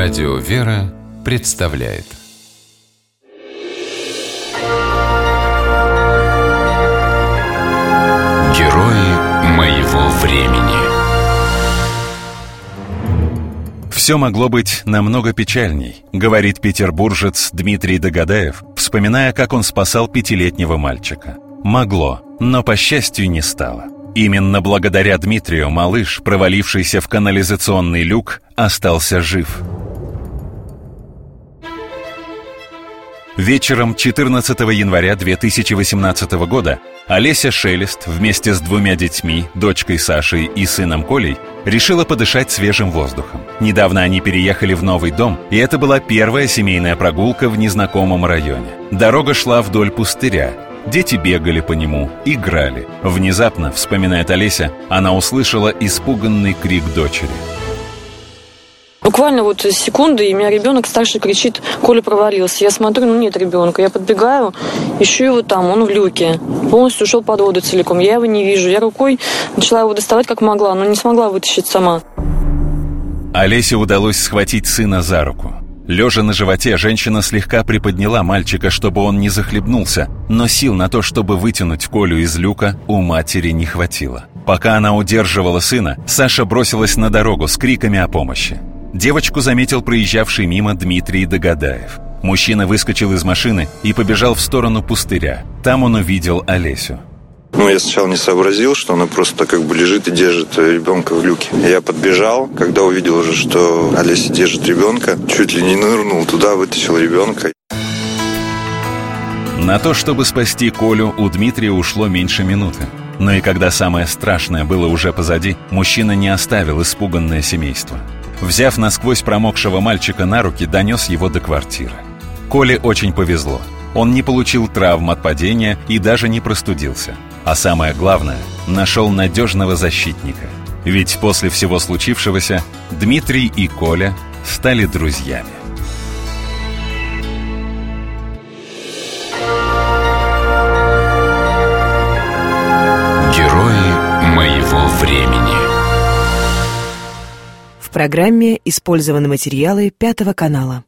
Радио «Вера» представляет Герои моего времени Все могло быть намного печальней, говорит петербуржец Дмитрий Догадаев, вспоминая, как он спасал пятилетнего мальчика. Могло, но, по счастью, не стало. Именно благодаря Дмитрию малыш, провалившийся в канализационный люк, остался жив. Вечером 14 января 2018 года Олеся Шелест вместе с двумя детьми, дочкой Сашей и сыном Колей, решила подышать свежим воздухом. Недавно они переехали в новый дом, и это была первая семейная прогулка в незнакомом районе. Дорога шла вдоль пустыря, Дети бегали по нему, играли. Внезапно, вспоминает Олеся, она услышала испуганный крик дочери. Буквально вот секунды, и меня ребенок старший кричит, Коля провалился. Я смотрю, ну нет ребенка. Я подбегаю, ищу его там, он в люке. Полностью ушел под воду целиком. Я его не вижу. Я рукой начала его доставать как могла, но не смогла вытащить сама. Олесе удалось схватить сына за руку. Лежа на животе, женщина слегка приподняла мальчика, чтобы он не захлебнулся, но сил на то, чтобы вытянуть Колю из люка, у матери не хватило. Пока она удерживала сына, Саша бросилась на дорогу с криками о помощи. Девочку заметил проезжавший мимо Дмитрий Догадаев. Мужчина выскочил из машины и побежал в сторону пустыря. Там он увидел Олесю. Ну, я сначала не сообразил, что она просто как бы лежит и держит ребенка в люке. Я подбежал, когда увидел уже, что Олеся держит ребенка, чуть ли не нырнул туда, вытащил ребенка. На то, чтобы спасти Колю, у Дмитрия ушло меньше минуты. Но и когда самое страшное было уже позади, мужчина не оставил испуганное семейство. Взяв насквозь промокшего мальчика на руки, донес его до квартиры. Коле очень повезло. Он не получил травм от падения и даже не простудился. А самое главное, нашел надежного защитника. Ведь после всего случившегося Дмитрий и Коля стали друзьями. Герои моего времени В программе использованы материалы Пятого канала.